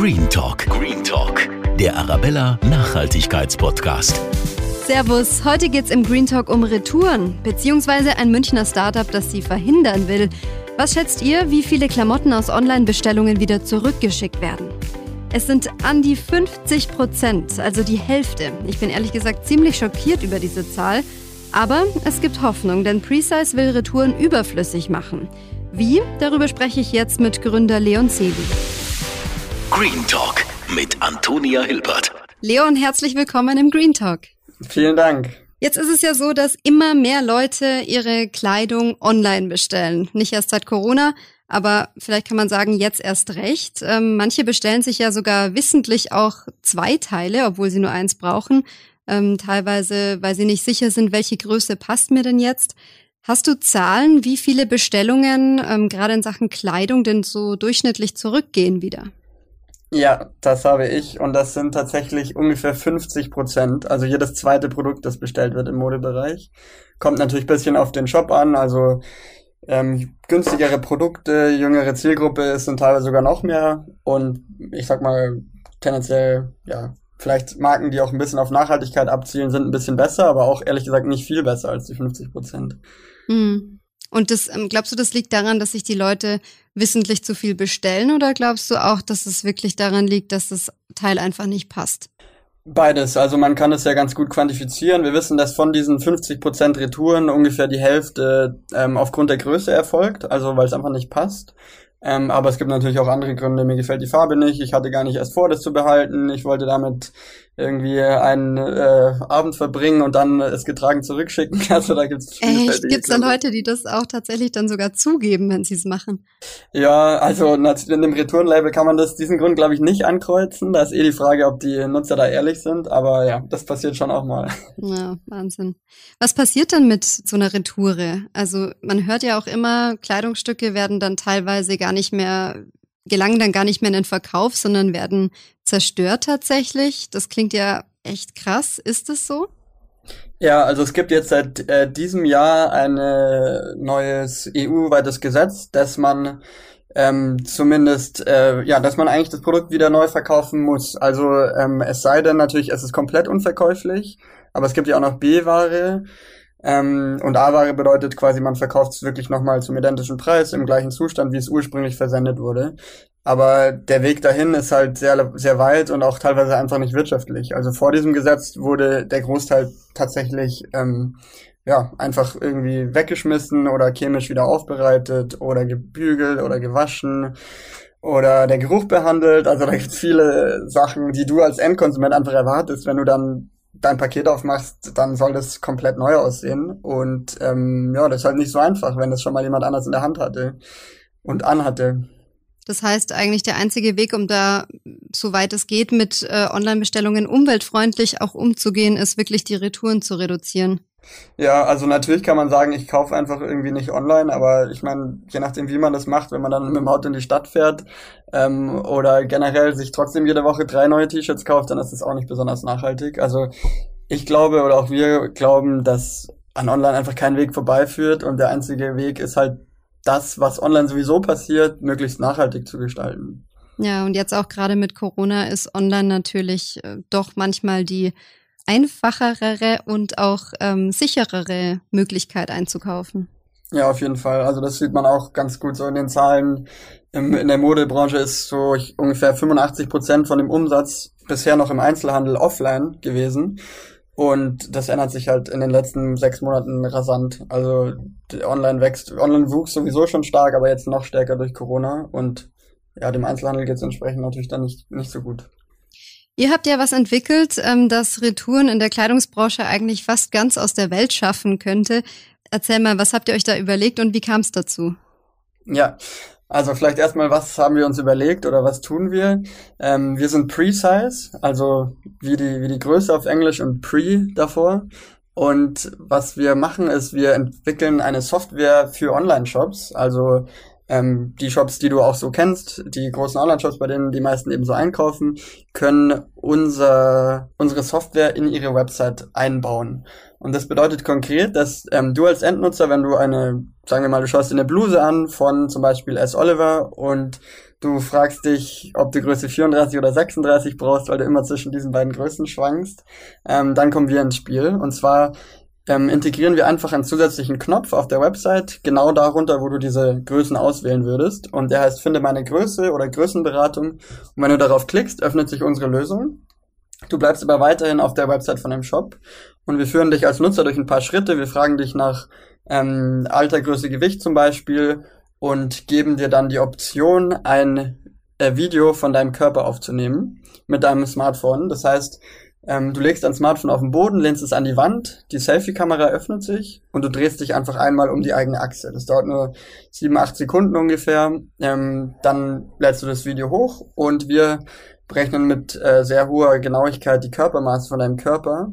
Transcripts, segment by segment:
Green Talk. Green Talk. Der Arabella Nachhaltigkeitspodcast. Servus, heute geht's im Green Talk um Retouren, beziehungsweise ein Münchner Startup, das sie verhindern will. Was schätzt ihr, wie viele Klamotten aus Online-Bestellungen wieder zurückgeschickt werden? Es sind an die 50 Prozent, also die Hälfte. Ich bin ehrlich gesagt ziemlich schockiert über diese Zahl. Aber es gibt Hoffnung, denn Precise will Retouren überflüssig machen. Wie? Darüber spreche ich jetzt mit Gründer Leon Sebi. Green Talk mit Antonia Hilbert. Leon, herzlich willkommen im Green Talk. Vielen Dank. Jetzt ist es ja so, dass immer mehr Leute ihre Kleidung online bestellen. Nicht erst seit Corona, aber vielleicht kann man sagen, jetzt erst recht. Ähm, manche bestellen sich ja sogar wissentlich auch zwei Teile, obwohl sie nur eins brauchen. Ähm, teilweise, weil sie nicht sicher sind, welche Größe passt mir denn jetzt. Hast du Zahlen, wie viele Bestellungen ähm, gerade in Sachen Kleidung denn so durchschnittlich zurückgehen wieder? Ja, das habe ich und das sind tatsächlich ungefähr 50 Prozent. Also jedes zweite Produkt, das bestellt wird im Modebereich. Kommt natürlich bisschen auf den Shop an, also ähm, günstigere Produkte, jüngere Zielgruppe ist sind teilweise sogar noch mehr und ich sag mal tendenziell, ja, vielleicht Marken, die auch ein bisschen auf Nachhaltigkeit abzielen, sind ein bisschen besser, aber auch ehrlich gesagt nicht viel besser als die 50 Prozent. Hm. Und das, ähm, glaubst du, das liegt daran, dass sich die Leute wissentlich zu viel bestellen oder glaubst du auch, dass es wirklich daran liegt, dass das Teil einfach nicht passt? Beides. Also man kann es ja ganz gut quantifizieren. Wir wissen, dass von diesen 50% Retouren ungefähr die Hälfte ähm, aufgrund der Größe erfolgt, also weil es einfach nicht passt. Ähm, aber es gibt natürlich auch andere Gründe. Mir gefällt die Farbe nicht. Ich hatte gar nicht erst vor, das zu behalten. Ich wollte damit irgendwie einen äh, Abend verbringen und dann es getragen zurückschicken. Also da gibt's Echt? Gibt's da Leute, die das auch tatsächlich dann sogar zugeben, wenn sie es machen? Ja, also in dem Retourenlabel kann man das diesen Grund glaube ich nicht ankreuzen. Da ist eh die Frage, ob die Nutzer da ehrlich sind. Aber ja, das passiert schon auch mal. Ja, Wahnsinn. Was passiert dann mit so einer Retoure? Also man hört ja auch immer, Kleidungsstücke werden dann teilweise gar nicht mehr gelangen dann gar nicht mehr in den Verkauf, sondern werden zerstört tatsächlich. Das klingt ja echt krass. Ist es so? Ja, also es gibt jetzt seit äh, diesem Jahr ein neues EU-weites Gesetz, dass man ähm, zumindest, äh, ja, dass man eigentlich das Produkt wieder neu verkaufen muss. Also ähm, es sei denn natürlich, es ist komplett unverkäuflich, aber es gibt ja auch noch B-Ware. Ähm, und A-Ware bedeutet quasi, man verkauft es wirklich nochmal zum identischen Preis, im gleichen Zustand, wie es ursprünglich versendet wurde. Aber der Weg dahin ist halt sehr, sehr weit und auch teilweise einfach nicht wirtschaftlich. Also vor diesem Gesetz wurde der Großteil tatsächlich ähm, ja, einfach irgendwie weggeschmissen oder chemisch wieder aufbereitet oder gebügelt oder gewaschen oder der Geruch behandelt. Also da gibt es viele Sachen, die du als Endkonsument einfach erwartest, wenn du dann dein Paket aufmachst, dann soll das komplett neu aussehen. Und ähm, ja, das ist halt nicht so einfach, wenn das schon mal jemand anders in der Hand hatte und anhatte. Das heißt, eigentlich der einzige Weg, um da, soweit es geht, mit äh, Online-Bestellungen umweltfreundlich auch umzugehen, ist wirklich die Retouren zu reduzieren. Ja, also natürlich kann man sagen, ich kaufe einfach irgendwie nicht online, aber ich meine, je nachdem, wie man das macht, wenn man dann mit dem Auto in die Stadt fährt ähm, oder generell sich trotzdem jede Woche drei neue T-Shirts kauft, dann ist das auch nicht besonders nachhaltig. Also ich glaube oder auch wir glauben, dass an Online einfach kein Weg vorbeiführt und der einzige Weg ist halt das, was online sowieso passiert, möglichst nachhaltig zu gestalten. Ja, und jetzt auch gerade mit Corona ist online natürlich äh, doch manchmal die einfachere und auch ähm, sicherere Möglichkeit einzukaufen. Ja, auf jeden Fall. Also das sieht man auch ganz gut so in den Zahlen. Im, in der Modebranche ist so ungefähr 85 Prozent von dem Umsatz bisher noch im Einzelhandel offline gewesen. Und das ändert sich halt in den letzten sechs Monaten rasant. Also online wächst, online wuchs sowieso schon stark, aber jetzt noch stärker durch Corona. Und ja, dem Einzelhandel geht es entsprechend natürlich dann nicht, nicht so gut. Ihr habt ja was entwickelt, ähm, das Retouren in der Kleidungsbranche eigentlich fast ganz aus der Welt schaffen könnte. Erzähl mal, was habt ihr euch da überlegt und wie kam es dazu? Ja, also vielleicht erstmal, was haben wir uns überlegt oder was tun wir? Ähm, wir sind Precise, also wie die, wie die Größe auf Englisch und Pre davor. Und was wir machen, ist, wir entwickeln eine Software für Online-Shops, also ähm, die Shops, die du auch so kennst, die großen Online-Shops, bei denen die meisten eben so einkaufen, können unser, unsere Software in ihre Website einbauen. Und das bedeutet konkret, dass ähm, du als Endnutzer, wenn du eine, sagen wir mal, du schaust dir eine Bluse an von zum Beispiel S. Oliver und Du fragst dich, ob du Größe 34 oder 36 brauchst, weil du immer zwischen diesen beiden Größen schwankst. Ähm, dann kommen wir ins Spiel. Und zwar ähm, integrieren wir einfach einen zusätzlichen Knopf auf der Website, genau darunter, wo du diese Größen auswählen würdest. Und der heißt Finde meine Größe oder Größenberatung. Und wenn du darauf klickst, öffnet sich unsere Lösung. Du bleibst aber weiterhin auf der Website von dem Shop und wir führen dich als Nutzer durch ein paar Schritte. Wir fragen dich nach ähm, Alter, Größe, Gewicht zum Beispiel und geben dir dann die Option, ein äh, Video von deinem Körper aufzunehmen mit deinem Smartphone. Das heißt, ähm, du legst dein Smartphone auf den Boden, lehnst es an die Wand, die Selfie-Kamera öffnet sich und du drehst dich einfach einmal um die eigene Achse. Das dauert nur sieben, acht Sekunden ungefähr. Ähm, dann lädst du das Video hoch und wir berechnen mit äh, sehr hoher Genauigkeit die Körpermaße von deinem Körper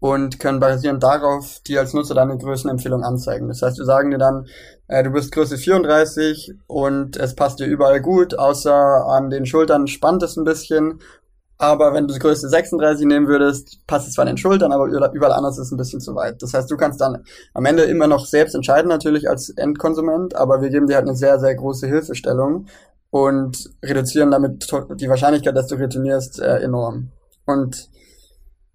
und können basierend darauf dir als Nutzer deine Größenempfehlung anzeigen. Das heißt, wir sagen dir dann, äh, du bist Größe 34 und es passt dir überall gut, außer an den Schultern spannt es ein bisschen. Aber wenn du die Größe 36 nehmen würdest, passt es zwar an den Schultern, aber überall anders ist es ein bisschen zu weit. Das heißt, du kannst dann am Ende immer noch selbst entscheiden, natürlich als Endkonsument, aber wir geben dir halt eine sehr, sehr große Hilfestellung und reduzieren damit die Wahrscheinlichkeit, dass du retournierst, äh, enorm. Und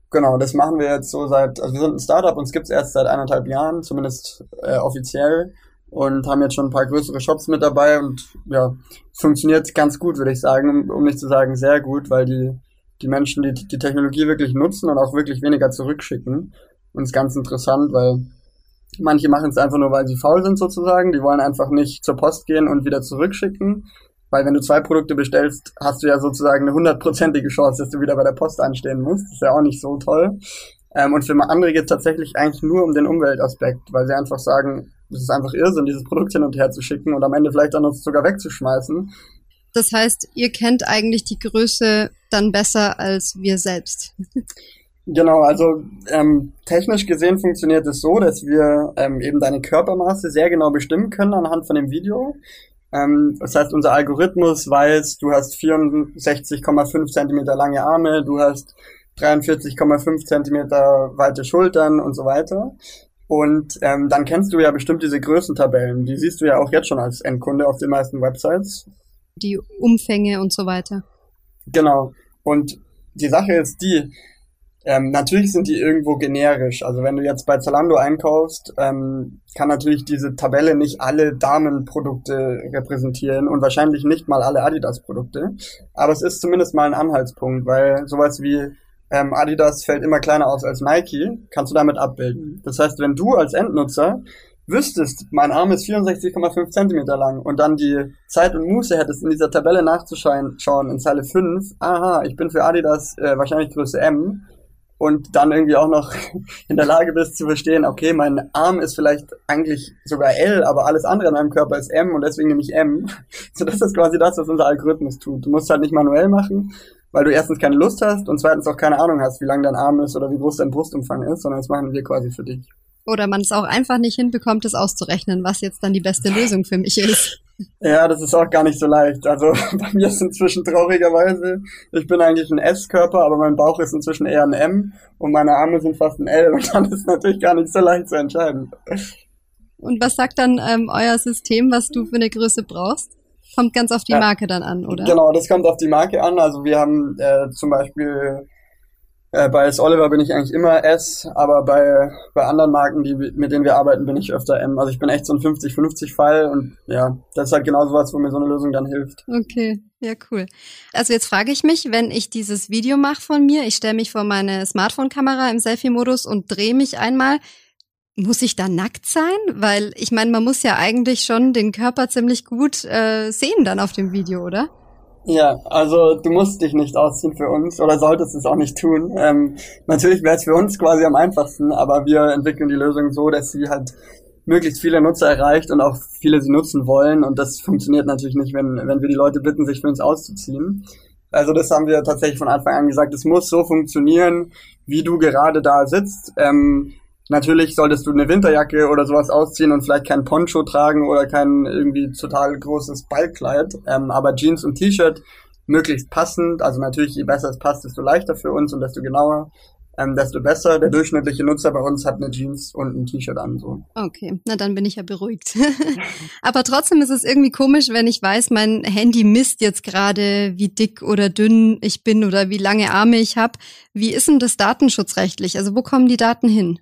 genau, das machen wir jetzt so seit, also wir sind ein Startup, uns gibt's erst seit eineinhalb Jahren, zumindest äh, offiziell und haben jetzt schon ein paar größere Shops mit dabei und ja, funktioniert ganz gut, würde ich sagen, um nicht zu sagen sehr gut, weil die, die Menschen, die die Technologie wirklich nutzen und auch wirklich weniger zurückschicken. Und ist ganz interessant, weil manche machen es einfach nur, weil sie faul sind sozusagen. Die wollen einfach nicht zur Post gehen und wieder zurückschicken. Weil wenn du zwei Produkte bestellst, hast du ja sozusagen eine hundertprozentige Chance, dass du wieder bei der Post anstehen musst. Das ist ja auch nicht so toll. Ähm, und für andere geht es tatsächlich eigentlich nur um den Umweltaspekt, weil sie einfach sagen, es ist einfach Irrsinn, dieses Produkt hin und her zu schicken und am Ende vielleicht dann uns sogar wegzuschmeißen. Das heißt, ihr kennt eigentlich die Größe dann besser als wir selbst. Genau, also ähm, technisch gesehen funktioniert es so, dass wir ähm, eben deine Körpermaße sehr genau bestimmen können anhand von dem Video. Ähm, das heißt, unser Algorithmus weiß, du hast 64,5 Zentimeter lange Arme, du hast 43,5 Zentimeter weite Schultern und so weiter. Und ähm, dann kennst du ja bestimmt diese Größentabellen. Die siehst du ja auch jetzt schon als Endkunde auf den meisten Websites. Die Umfänge und so weiter. Genau. Und die Sache ist die, ähm, natürlich sind die irgendwo generisch. Also wenn du jetzt bei Zalando einkaufst, ähm, kann natürlich diese Tabelle nicht alle Damenprodukte repräsentieren und wahrscheinlich nicht mal alle Adidas-Produkte. Aber es ist zumindest mal ein Anhaltspunkt, weil sowas wie ähm, Adidas fällt immer kleiner aus als Nike, kannst du damit abbilden. Das heißt, wenn du als Endnutzer wüsstest, mein Arm ist 64,5 Zentimeter lang und dann die Zeit und Muße hättest, in dieser Tabelle nachzuschauen schauen, in Zeile 5, aha, ich bin für Adidas äh, wahrscheinlich Größe M und dann irgendwie auch noch in der Lage bist zu verstehen, okay, mein Arm ist vielleicht eigentlich sogar L, aber alles andere in meinem Körper ist M und deswegen nehme ich M. So, das ist quasi das, was unser Algorithmus tut. Du musst halt nicht manuell machen, weil du erstens keine Lust hast und zweitens auch keine Ahnung hast, wie lang dein Arm ist oder wie groß dein Brustumfang ist, sondern das machen wir quasi für dich. Oder man es auch einfach nicht hinbekommt, es auszurechnen, was jetzt dann die beste Lösung für mich ist. Ja, das ist auch gar nicht so leicht. Also bei mir ist inzwischen traurigerweise, ich bin eigentlich ein S-Körper, aber mein Bauch ist inzwischen eher ein M und meine Arme sind fast ein L und dann ist es natürlich gar nicht so leicht zu entscheiden. Und was sagt dann ähm, euer System, was du für eine Größe brauchst? Kommt ganz auf die ja, Marke dann an, oder? Genau, das kommt auf die Marke an. Also wir haben äh, zum Beispiel äh, bei S. Oliver bin ich eigentlich immer S, aber bei, bei anderen Marken, die, mit denen wir arbeiten, bin ich öfter M. Also ich bin echt so ein 50-50-Fall und ja, das ist halt genau so was, wo mir so eine Lösung dann hilft. Okay, ja, cool. Also jetzt frage ich mich, wenn ich dieses Video mache von mir, ich stelle mich vor meine Smartphone-Kamera im Selfie-Modus und drehe mich einmal, muss ich da nackt sein? Weil ich meine, man muss ja eigentlich schon den Körper ziemlich gut äh, sehen dann auf dem Video, oder? Ja, also du musst dich nicht ausziehen für uns oder solltest es auch nicht tun. Ähm, natürlich wäre es für uns quasi am einfachsten, aber wir entwickeln die Lösung so, dass sie halt möglichst viele Nutzer erreicht und auch viele sie nutzen wollen. Und das funktioniert natürlich nicht, wenn, wenn wir die Leute bitten, sich für uns auszuziehen. Also das haben wir tatsächlich von Anfang an gesagt, es muss so funktionieren, wie du gerade da sitzt. Ähm, Natürlich solltest du eine Winterjacke oder sowas ausziehen und vielleicht kein Poncho tragen oder kein irgendwie total großes Ballkleid, ähm, aber Jeans und T-Shirt möglichst passend. Also natürlich, je besser es passt, desto leichter für uns und desto genauer. ähm, desto besser. Der durchschnittliche Nutzer bei uns hat eine Jeans und ein T-Shirt an. So. Okay, na dann bin ich ja beruhigt. Aber trotzdem ist es irgendwie komisch, wenn ich weiß, mein Handy misst jetzt gerade, wie dick oder dünn ich bin oder wie lange Arme ich habe. Wie ist denn das datenschutzrechtlich? Also wo kommen die Daten hin?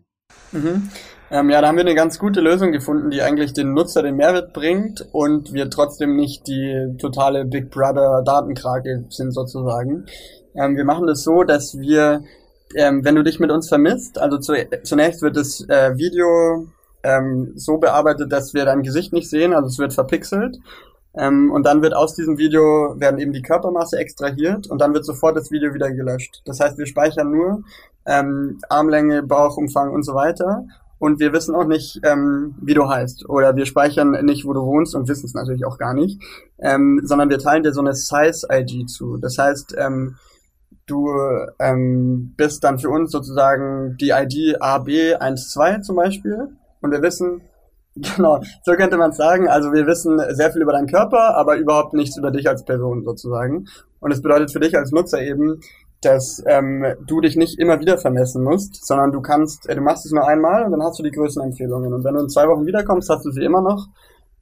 Mhm. Ähm, ja, da haben wir eine ganz gute Lösung gefunden, die eigentlich den Nutzer den Mehrwert bringt und wir trotzdem nicht die totale Big Brother Datenkrake sind sozusagen. Ähm, wir machen das so, dass wir ähm, wenn du dich mit uns vermisst, also zu, zunächst wird das äh, Video ähm, so bearbeitet, dass wir dein Gesicht nicht sehen, also es wird verpixelt. Ähm, und dann wird aus diesem Video werden eben die Körpermasse extrahiert und dann wird sofort das Video wieder gelöscht. Das heißt, wir speichern nur ähm, Armlänge, Bauchumfang und so weiter. Und wir wissen auch nicht, ähm, wie du heißt. Oder wir speichern nicht, wo du wohnst und wissen es natürlich auch gar nicht. Ähm, sondern wir teilen dir so eine Size-ID zu. Das heißt, ähm, du ähm, bist dann für uns sozusagen die ID AB12 zum Beispiel und wir wissen, genau, so könnte man sagen, also wir wissen sehr viel über deinen Körper, aber überhaupt nichts über dich als Person sozusagen. Und es bedeutet für dich als Nutzer eben, dass ähm, du dich nicht immer wieder vermessen musst, sondern du kannst, äh, du machst es nur einmal und dann hast du die Größenempfehlungen. Und wenn du in zwei Wochen wiederkommst, hast du sie immer noch.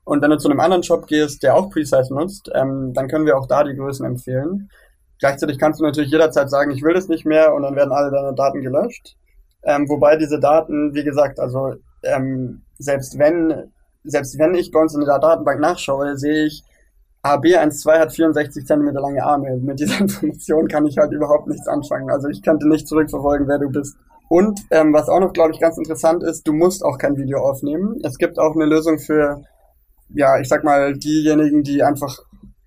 Und wenn du zu einem anderen Shop gehst, der auch Precise nutzt, ähm, dann können wir auch da die Größen empfehlen. Gleichzeitig kannst du natürlich jederzeit sagen, ich will das nicht mehr und dann werden alle deine Daten gelöscht. Ähm, wobei diese Daten, wie gesagt, also ähm, selbst wenn selbst wenn ich bei uns in der Datenbank nachschaue, sehe ich, AB12 hat 64 Zentimeter lange Arme. Mit dieser Information kann ich halt überhaupt nichts anfangen. Also ich könnte nicht zurückverfolgen, wer du bist. Und ähm, was auch noch, glaube ich, ganz interessant ist, du musst auch kein Video aufnehmen. Es gibt auch eine Lösung für, ja, ich sag mal, diejenigen, die einfach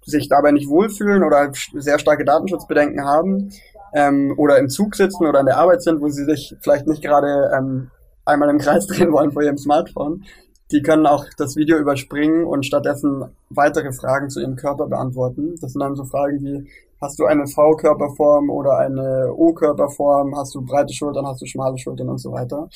sich dabei nicht wohlfühlen oder sehr starke Datenschutzbedenken haben ähm, oder im Zug sitzen oder in der Arbeit sind, wo sie sich vielleicht nicht gerade ähm, einmal im Kreis drehen wollen vor ihrem Smartphone, die können auch das Video überspringen und stattdessen weitere Fragen zu ihrem Körper beantworten. Das sind dann so Fragen wie, hast du eine V-Körperform oder eine O-Körperform, hast du breite Schultern, hast du schmale Schultern und so weiter.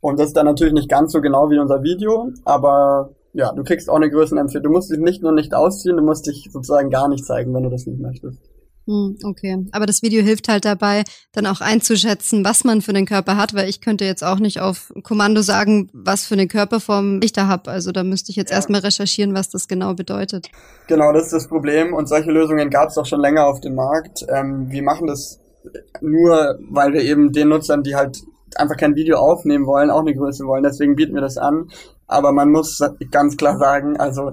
Und das ist dann natürlich nicht ganz so genau wie unser Video, aber ja, du kriegst auch eine Größenempfehlung. Du musst dich nicht nur nicht ausziehen, du musst dich sozusagen gar nicht zeigen, wenn du das nicht möchtest. Hm, okay, aber das Video hilft halt dabei, dann auch einzuschätzen, was man für den Körper hat, weil ich könnte jetzt auch nicht auf Kommando sagen, was für eine Körperform ich da habe. Also da müsste ich jetzt ja. erstmal recherchieren, was das genau bedeutet. Genau, das ist das Problem und solche Lösungen gab es auch schon länger auf dem Markt. Ähm, wir machen das nur, weil wir eben den Nutzern, die halt einfach kein Video aufnehmen wollen, auch eine Größe wollen. Deswegen bieten wir das an. Aber man muss ganz klar sagen, also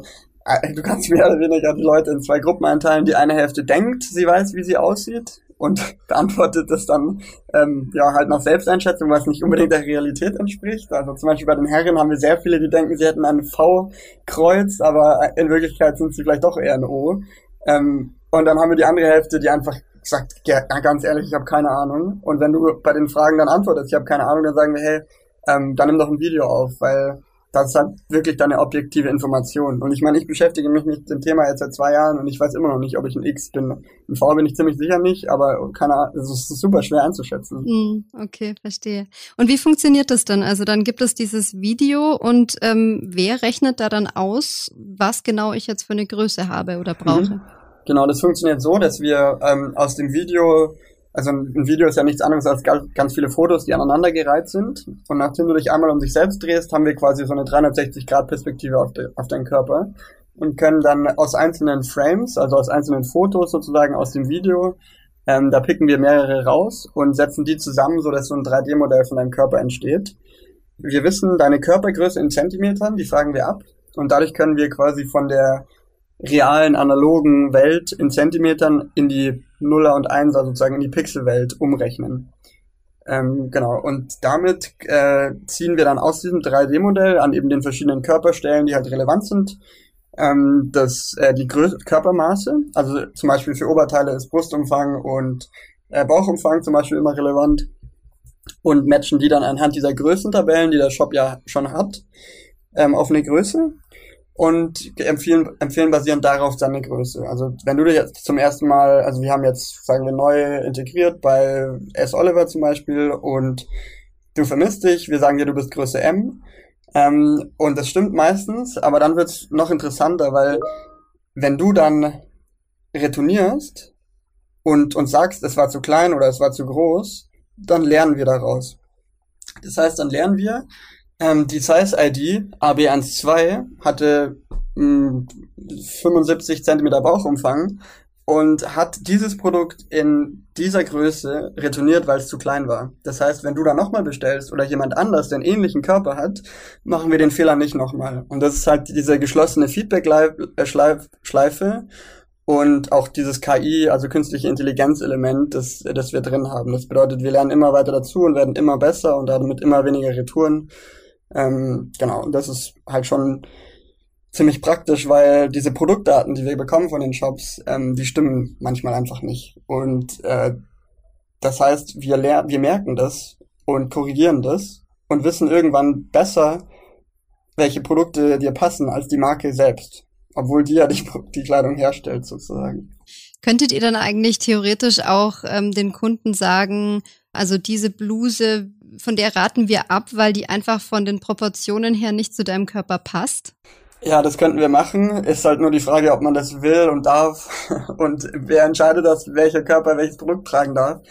du kannst mehr oder weniger die Leute in zwei Gruppen einteilen. Die eine Hälfte denkt, sie weiß, wie sie aussieht und beantwortet das dann ähm, ja halt nach Selbsteinschätzung, was nicht unbedingt der Realität entspricht. Also zum Beispiel bei den Herren haben wir sehr viele, die denken, sie hätten ein V-Kreuz, aber in Wirklichkeit sind sie vielleicht doch eher ein O. Ähm, und dann haben wir die andere Hälfte, die einfach sagt, ja, ganz ehrlich, ich habe keine Ahnung. Und wenn du bei den Fragen dann antwortest, ich habe keine Ahnung, dann sagen wir, hey, ähm, dann nimm doch ein Video auf, weil das ist halt wirklich deine objektive Information. Und ich meine, ich beschäftige mich mit dem Thema jetzt seit zwei Jahren und ich weiß immer noch nicht, ob ich ein X bin. Ein V bin ich ziemlich sicher nicht, aber keine Ahnung, es ist super schwer einzuschätzen. Mm, okay, verstehe. Und wie funktioniert das dann? Also dann gibt es dieses Video und ähm, wer rechnet da dann aus, was genau ich jetzt für eine Größe habe oder brauche? Mhm. Genau, das funktioniert so, dass wir ähm, aus dem Video also ein Video ist ja nichts anderes als ganz viele Fotos, die aneinandergereiht sind. Und nachdem du dich einmal um dich selbst drehst, haben wir quasi so eine 360-Grad-Perspektive auf, de, auf deinen Körper und können dann aus einzelnen Frames, also aus einzelnen Fotos sozusagen aus dem Video, ähm, da picken wir mehrere raus und setzen die zusammen, so dass so ein 3D-Modell von deinem Körper entsteht. Wir wissen deine Körpergröße in Zentimetern, die fragen wir ab. Und dadurch können wir quasi von der realen, analogen Welt in Zentimetern in die Nuller und Einser sozusagen in die Pixelwelt umrechnen. Ähm, genau, und damit äh, ziehen wir dann aus diesem 3D-Modell an eben den verschiedenen Körperstellen, die halt relevant sind, ähm, das, äh, die Grö Körpermaße, also zum Beispiel für Oberteile ist Brustumfang und äh, Bauchumfang zum Beispiel immer relevant und matchen die dann anhand dieser Größentabellen, die der Shop ja schon hat, ähm, auf eine Größe und empfehlen, empfehlen basierend darauf seine Größe. Also wenn du dir jetzt zum ersten Mal, also wir haben jetzt, sagen wir, neu integriert bei S. Oliver zum Beispiel und du vermisst dich, wir sagen dir, du bist Größe M. Ähm, und das stimmt meistens, aber dann wird's noch interessanter, weil wenn du dann retournierst und, und sagst, es war zu klein oder es war zu groß, dann lernen wir daraus. Das heißt, dann lernen wir, ähm, die Size-ID AB12 hatte mh, 75 Zentimeter Bauchumfang und hat dieses Produkt in dieser Größe retourniert, weil es zu klein war. Das heißt, wenn du da nochmal bestellst oder jemand anders den ähnlichen Körper hat, machen wir den Fehler nicht nochmal. Und das ist halt diese geschlossene Feedback-Schleife und auch dieses KI, also künstliche Intelligenz-Element, das, das wir drin haben. Das bedeutet, wir lernen immer weiter dazu und werden immer besser und damit immer weniger Retouren. Ähm, genau, und das ist halt schon ziemlich praktisch, weil diese Produktdaten, die wir bekommen von den Shops, ähm, die stimmen manchmal einfach nicht. Und äh, das heißt, wir, wir merken das und korrigieren das und wissen irgendwann besser, welche Produkte dir passen als die Marke selbst. Obwohl die ja die, die Kleidung herstellt, sozusagen. Könntet ihr dann eigentlich theoretisch auch ähm, den Kunden sagen, also diese Bluse, von der raten wir ab, weil die einfach von den Proportionen her nicht zu deinem Körper passt? Ja, das könnten wir machen. Ist halt nur die Frage, ob man das will und darf. Und wer entscheidet das, welcher Körper welches Produkt tragen darf.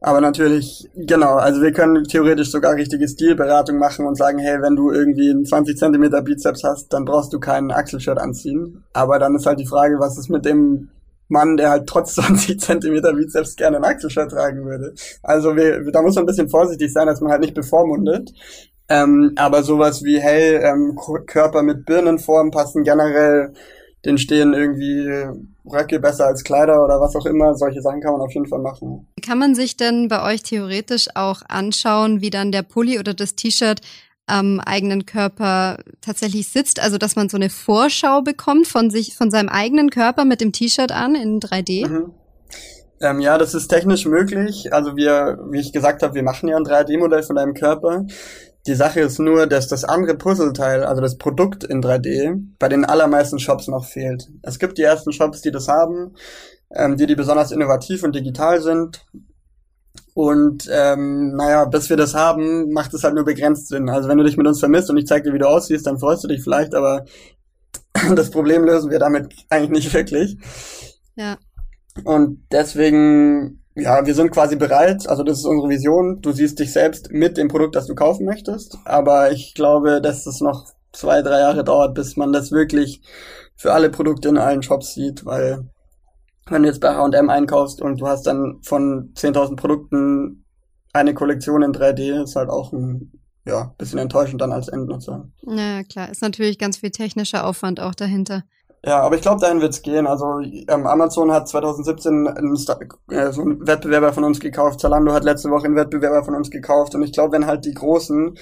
Aber natürlich, genau, also wir können theoretisch sogar richtige Stilberatung machen und sagen, hey, wenn du irgendwie einen 20 Zentimeter Bizeps hast, dann brauchst du keinen Achselshirt anziehen. Aber dann ist halt die Frage, was ist mit dem Mann, der halt trotz 20 Zentimeter Bizeps gerne einen Achselshirt tragen würde. Also wir, da muss man ein bisschen vorsichtig sein, dass man halt nicht bevormundet. Ähm, aber sowas wie, hey, ähm, Körper mit Birnenform passen generell, den stehen irgendwie Röcke besser als Kleider oder was auch immer. Solche Sachen kann man auf jeden Fall machen. Kann man sich denn bei euch theoretisch auch anschauen, wie dann der Pulli oder das T-Shirt am eigenen Körper tatsächlich sitzt? Also, dass man so eine Vorschau bekommt von sich, von seinem eigenen Körper mit dem T-Shirt an in 3D? Mhm. Ähm, ja, das ist technisch möglich. Also wir, wie ich gesagt habe, wir machen ja ein 3D-Modell von deinem Körper. Die Sache ist nur, dass das andere Puzzleteil, also das Produkt in 3D, bei den allermeisten Shops noch fehlt. Es gibt die ersten Shops, die das haben, ähm, die, die besonders innovativ und digital sind. Und ähm, naja, bis wir das haben, macht es halt nur begrenzt Sinn. Also wenn du dich mit uns vermisst und ich zeig dir, wie du aussiehst, dann freust du dich vielleicht, aber das Problem lösen wir damit eigentlich nicht wirklich. Ja. Und deswegen ja, wir sind quasi bereit, also das ist unsere Vision. Du siehst dich selbst mit dem Produkt, das du kaufen möchtest, aber ich glaube, dass es noch zwei, drei Jahre dauert, bis man das wirklich für alle Produkte in allen Shops sieht, weil wenn du jetzt bei H&M einkaufst und du hast dann von 10.000 Produkten eine Kollektion in 3D, ist halt auch ein ja, bisschen enttäuschend dann als Endnutzer. Ja, klar, ist natürlich ganz viel technischer Aufwand auch dahinter. Ja, aber ich glaube, dahin wird's gehen. Also ähm, Amazon hat 2017 einen, äh, so einen Wettbewerber von uns gekauft. Zalando hat letzte Woche einen Wettbewerber von uns gekauft. Und ich glaube, wenn halt die großen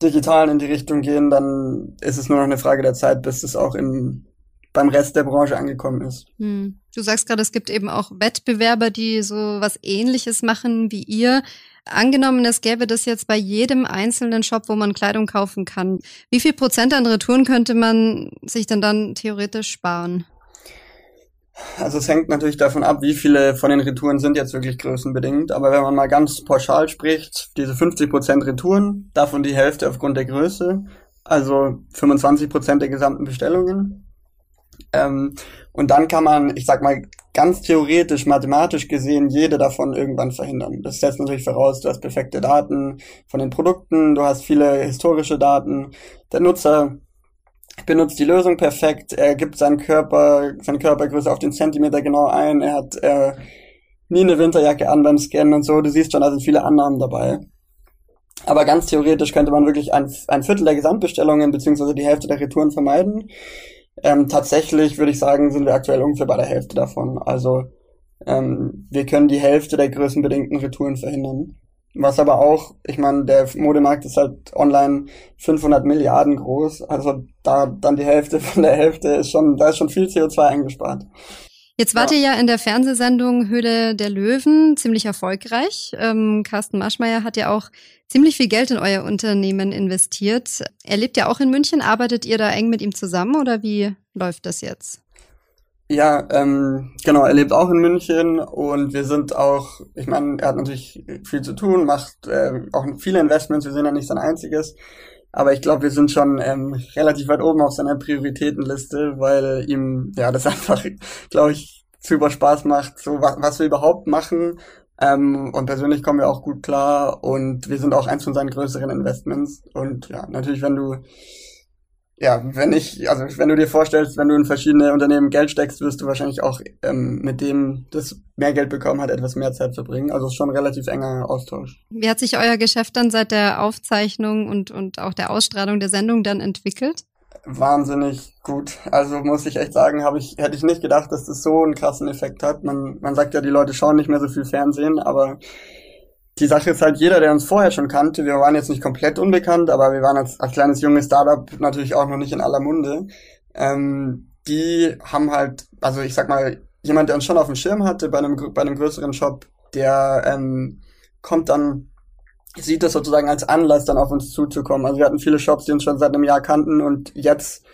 Digitalen in die Richtung gehen, dann ist es nur noch eine Frage der Zeit, bis es auch im beim Rest der Branche angekommen ist. Hm. Du sagst gerade, es gibt eben auch Wettbewerber, die so was ähnliches machen wie ihr. Angenommen, es gäbe das jetzt bei jedem einzelnen Shop, wo man Kleidung kaufen kann. Wie viel Prozent an Retouren könnte man sich denn dann theoretisch sparen? Also es hängt natürlich davon ab, wie viele von den Retouren sind jetzt wirklich größenbedingt. Aber wenn man mal ganz pauschal spricht, diese 50% Retouren, davon die Hälfte aufgrund der Größe, also 25% der gesamten Bestellungen. Ähm, und dann kann man, ich sag mal, ganz theoretisch, mathematisch gesehen, jede davon irgendwann verhindern. Das setzt natürlich voraus, du hast perfekte Daten von den Produkten, du hast viele historische Daten. Der Nutzer benutzt die Lösung perfekt, er gibt seinen Körper, seine Körpergröße auf den Zentimeter genau ein, er hat äh, nie eine Winterjacke an beim Scannen und so, du siehst schon, da sind viele Annahmen dabei. Aber ganz theoretisch könnte man wirklich ein, ein Viertel der Gesamtbestellungen beziehungsweise die Hälfte der Retouren vermeiden. Ähm, tatsächlich würde ich sagen, sind wir aktuell ungefähr bei der Hälfte davon. Also ähm, wir können die Hälfte der größenbedingten Retouren verhindern. Was aber auch, ich meine, der Modemarkt ist halt online 500 Milliarden groß. Also da dann die Hälfte von der Hälfte ist schon, da ist schon viel CO2 eingespart. Jetzt wart ihr ja in der Fernsehsendung Höhle der Löwen ziemlich erfolgreich. Ähm, Carsten Maschmeyer hat ja auch ziemlich viel Geld in euer Unternehmen investiert. Er lebt ja auch in München. Arbeitet ihr da eng mit ihm zusammen oder wie läuft das jetzt? Ja, ähm, genau, er lebt auch in München und wir sind auch, ich meine, er hat natürlich viel zu tun, macht äh, auch viele Investments, wir sind ja nicht sein einziges. Aber ich glaube, wir sind schon ähm, relativ weit oben auf seiner Prioritätenliste, weil ihm ja das einfach, glaube ich, super Spaß macht, so was, was wir überhaupt machen Ähm, und persönlich kommen wir auch gut klar und wir sind auch eins von seinen größeren Investments. Und ja, natürlich, wenn du ja, wenn ich, also wenn du dir vorstellst, wenn du in verschiedene Unternehmen Geld steckst, wirst du wahrscheinlich auch ähm, mit dem, das mehr Geld bekommen hat, etwas mehr Zeit verbringen. Also ist schon ein relativ enger Austausch. Wie hat sich euer Geschäft dann seit der Aufzeichnung und, und auch der Ausstrahlung der Sendung dann entwickelt? Wahnsinnig gut. Also muss ich echt sagen, habe ich, hätte ich nicht gedacht, dass das so einen krassen Effekt hat. Man, man sagt ja, die Leute schauen nicht mehr so viel Fernsehen, aber die Sache ist halt, jeder, der uns vorher schon kannte, wir waren jetzt nicht komplett unbekannt, aber wir waren als, als kleines junges Startup natürlich auch noch nicht in aller Munde. Ähm, die haben halt, also ich sag mal, jemand, der uns schon auf dem Schirm hatte bei einem, bei einem größeren Shop, der ähm, kommt dann, sieht das sozusagen als Anlass, dann auf uns zuzukommen. Also wir hatten viele Shops, die uns schon seit einem Jahr kannten und jetzt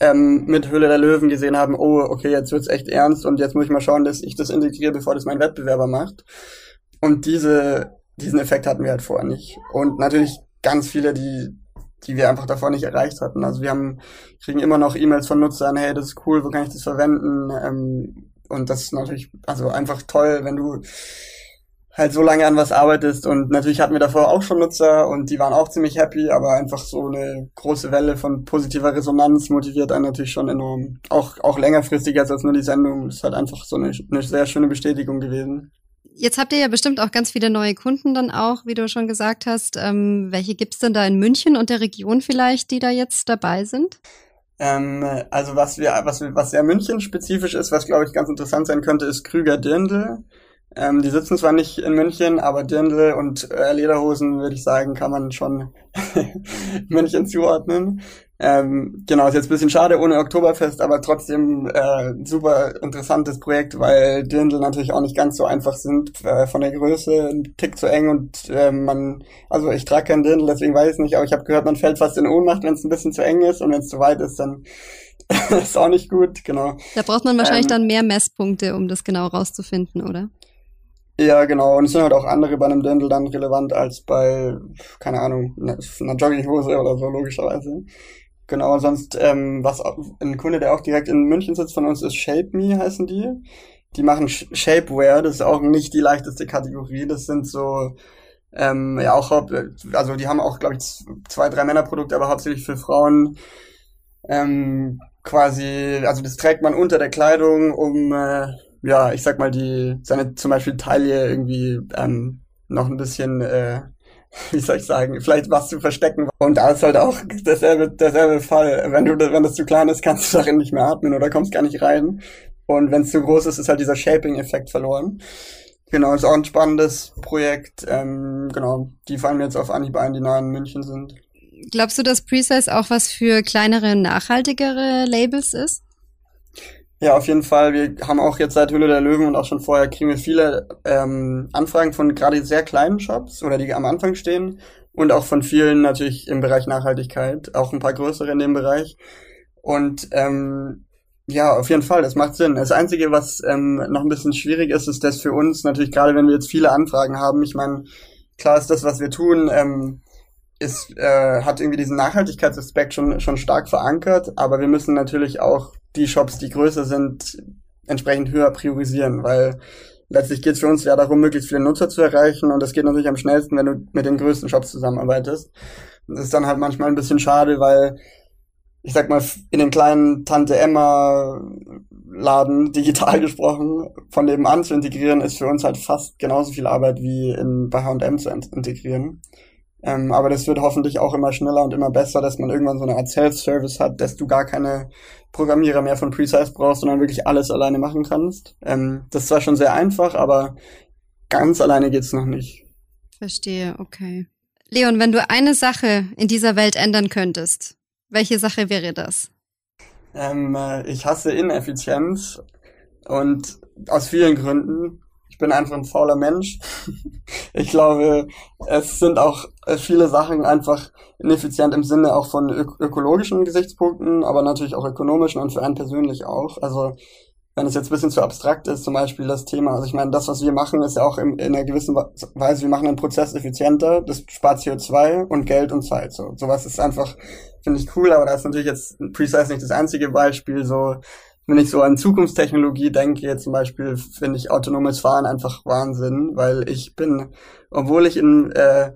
ähm, mit Höhle der Löwen gesehen haben, oh, okay, jetzt wird's echt ernst und jetzt muss ich mal schauen, dass ich das integriere, bevor das mein Wettbewerber macht. Und diese diesen Effekt hatten wir halt vorher nicht. Und natürlich ganz viele, die, die wir einfach davor nicht erreicht hatten. Also wir haben, kriegen immer noch E-Mails von Nutzern, hey, das ist cool, wo kann ich das verwenden? Ähm, und das ist natürlich, also einfach toll, wenn du halt so lange an was arbeitest und natürlich hatten wir davor auch schon Nutzer und die waren auch ziemlich happy, aber einfach so eine große Welle von positiver Resonanz motiviert einen natürlich schon enorm. Auch, auch längerfristig als nur die Sendung. Das ist halt einfach so eine, eine sehr schöne Bestätigung gewesen. Jetzt habt ihr ja bestimmt auch ganz viele neue Kunden dann auch, wie du schon gesagt hast. Ähm, welche gibt's denn da in München und der Region vielleicht, die da jetzt dabei sind? Ähm, also was wir, was, was sehr München spezifisch ist, was glaube ich ganz interessant sein könnte, ist Krüger Dirndl. Ähm, die sitzen zwar nicht in München, aber Dirndl und äh, Lederhosen, würde ich sagen, kann man schon München zuordnen. Ähm, genau, ist jetzt ein bisschen schade ohne Oktoberfest, aber trotzdem äh, super interessantes Projekt, weil Dirndl natürlich auch nicht ganz so einfach sind, äh, von der Größe ein Tick zu eng und äh, man, also ich trage kein Dirndl, deswegen weiß ich nicht, aber ich habe gehört, man fällt fast in Ohnmacht, wenn es ein bisschen zu eng ist und wenn es zu weit ist, dann ist auch nicht gut, genau. Da braucht man wahrscheinlich ähm, dann mehr Messpunkte, um das genau rauszufinden, oder? Ja, genau. Und es sind halt auch andere bei einem Dirndl dann relevant als bei, keine Ahnung, einer Jogginghose oder so, logischerweise. Genau, sonst, ähm, was ein Kunde, der auch direkt in München sitzt von uns, ist Shape Me, heißen die. Die machen Shapewear, das ist auch nicht die leichteste Kategorie. Das sind so, ähm, ja auch, also die haben auch, glaube ich, zwei, drei Männerprodukte, aber hauptsächlich für Frauen. Ähm, quasi, also das trägt man unter der Kleidung, um, äh, ja, ich sag mal, die, seine zum Beispiel Taille irgendwie ähm, noch ein bisschen äh, wie soll ich sagen, vielleicht was zu verstecken. Und da ist halt auch derselbe, derselbe Fall. Wenn du, wenn das zu klein ist, kannst du darin nicht mehr atmen oder kommst gar nicht rein. Und wenn es zu groß ist, ist halt dieser Shaping-Effekt verloren. Genau, ist auch ein spannendes Projekt. Ähm, genau, die fallen mir jetzt auf Anhieb ein, die nahe in München sind. Glaubst du, dass Precise auch was für kleinere, nachhaltigere Labels ist? Ja, auf jeden Fall. Wir haben auch jetzt seit Hülle der Löwen und auch schon vorher kriegen wir viele ähm, Anfragen von gerade sehr kleinen Shops oder die am Anfang stehen und auch von vielen natürlich im Bereich Nachhaltigkeit, auch ein paar größere in dem Bereich. Und ähm, ja, auf jeden Fall, das macht Sinn. Das Einzige, was ähm, noch ein bisschen schwierig ist, ist dass für uns natürlich gerade, wenn wir jetzt viele Anfragen haben, ich meine, klar ist das, was wir tun, ähm, ist, äh, hat irgendwie diesen Nachhaltigkeitsaspekt schon, schon stark verankert, aber wir müssen natürlich auch die Shops, die größer sind, entsprechend höher priorisieren, weil letztlich geht es für uns ja darum, möglichst viele Nutzer zu erreichen und das geht natürlich am schnellsten, wenn du mit den größten Shops zusammenarbeitest. Das ist dann halt manchmal ein bisschen schade, weil ich sag mal, in den kleinen Tante Emma Laden, digital gesprochen, von nebenan zu integrieren, ist für uns halt fast genauso viel Arbeit wie in, bei H&M zu integrieren. Ähm, aber das wird hoffentlich auch immer schneller und immer besser, dass man irgendwann so eine Art Self-Service hat, dass du gar keine Programmierer mehr von Precise brauchst, sondern wirklich alles alleine machen kannst. Ähm, das ist zwar schon sehr einfach, aber ganz alleine geht's noch nicht. Verstehe, okay. Leon, wenn du eine Sache in dieser Welt ändern könntest, welche Sache wäre das? Ähm, äh, ich hasse Ineffizienz und aus vielen Gründen ich bin einfach ein fauler Mensch. ich glaube, es sind auch viele Sachen einfach ineffizient im Sinne auch von ök ökologischen Gesichtspunkten, aber natürlich auch ökonomischen und für einen persönlich auch. Also wenn es jetzt ein bisschen zu abstrakt ist, zum Beispiel das Thema, also ich meine, das, was wir machen, ist ja auch in, in einer gewissen Weise, wir machen einen Prozess effizienter, das spart CO2 und Geld und Zeit. So, sowas ist einfach, finde ich cool, aber da ist natürlich jetzt Precise nicht das einzige Beispiel, so wenn ich so an Zukunftstechnologie denke, zum Beispiel finde ich autonomes Fahren einfach Wahnsinn, weil ich bin, obwohl ich in, äh,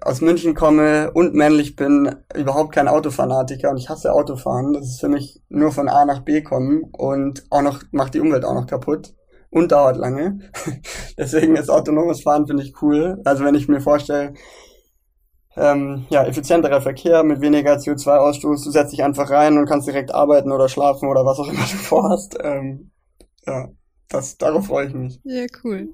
aus München komme und männlich bin, überhaupt kein Autofanatiker und ich hasse Autofahren. Das ist für mich nur von A nach B kommen und auch noch macht die Umwelt auch noch kaputt und dauert lange. Deswegen ist autonomes Fahren finde ich cool. Also wenn ich mir vorstelle, ähm, ja, effizienterer Verkehr mit weniger CO2-Ausstoß. Du setzt dich einfach rein und kannst direkt arbeiten oder schlafen oder was auch immer du vorhast. Ähm, ja, das, darauf freue ich mich. Ja, cool.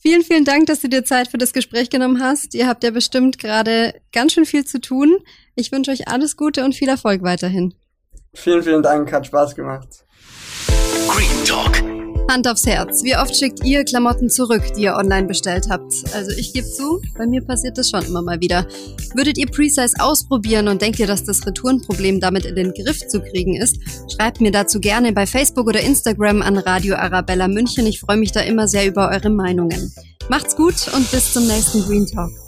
Vielen, vielen Dank, dass du dir Zeit für das Gespräch genommen hast. Ihr habt ja bestimmt gerade ganz schön viel zu tun. Ich wünsche euch alles Gute und viel Erfolg weiterhin. Vielen, vielen Dank, hat Spaß gemacht. Green Talk Hand aufs Herz. Wie oft schickt ihr Klamotten zurück, die ihr online bestellt habt? Also ich gebe zu, bei mir passiert das schon immer mal wieder. Würdet ihr Precise ausprobieren und denkt ihr, dass das Retourenproblem damit in den Griff zu kriegen ist? Schreibt mir dazu gerne bei Facebook oder Instagram an Radio Arabella München. Ich freue mich da immer sehr über eure Meinungen. Macht's gut und bis zum nächsten Green Talk.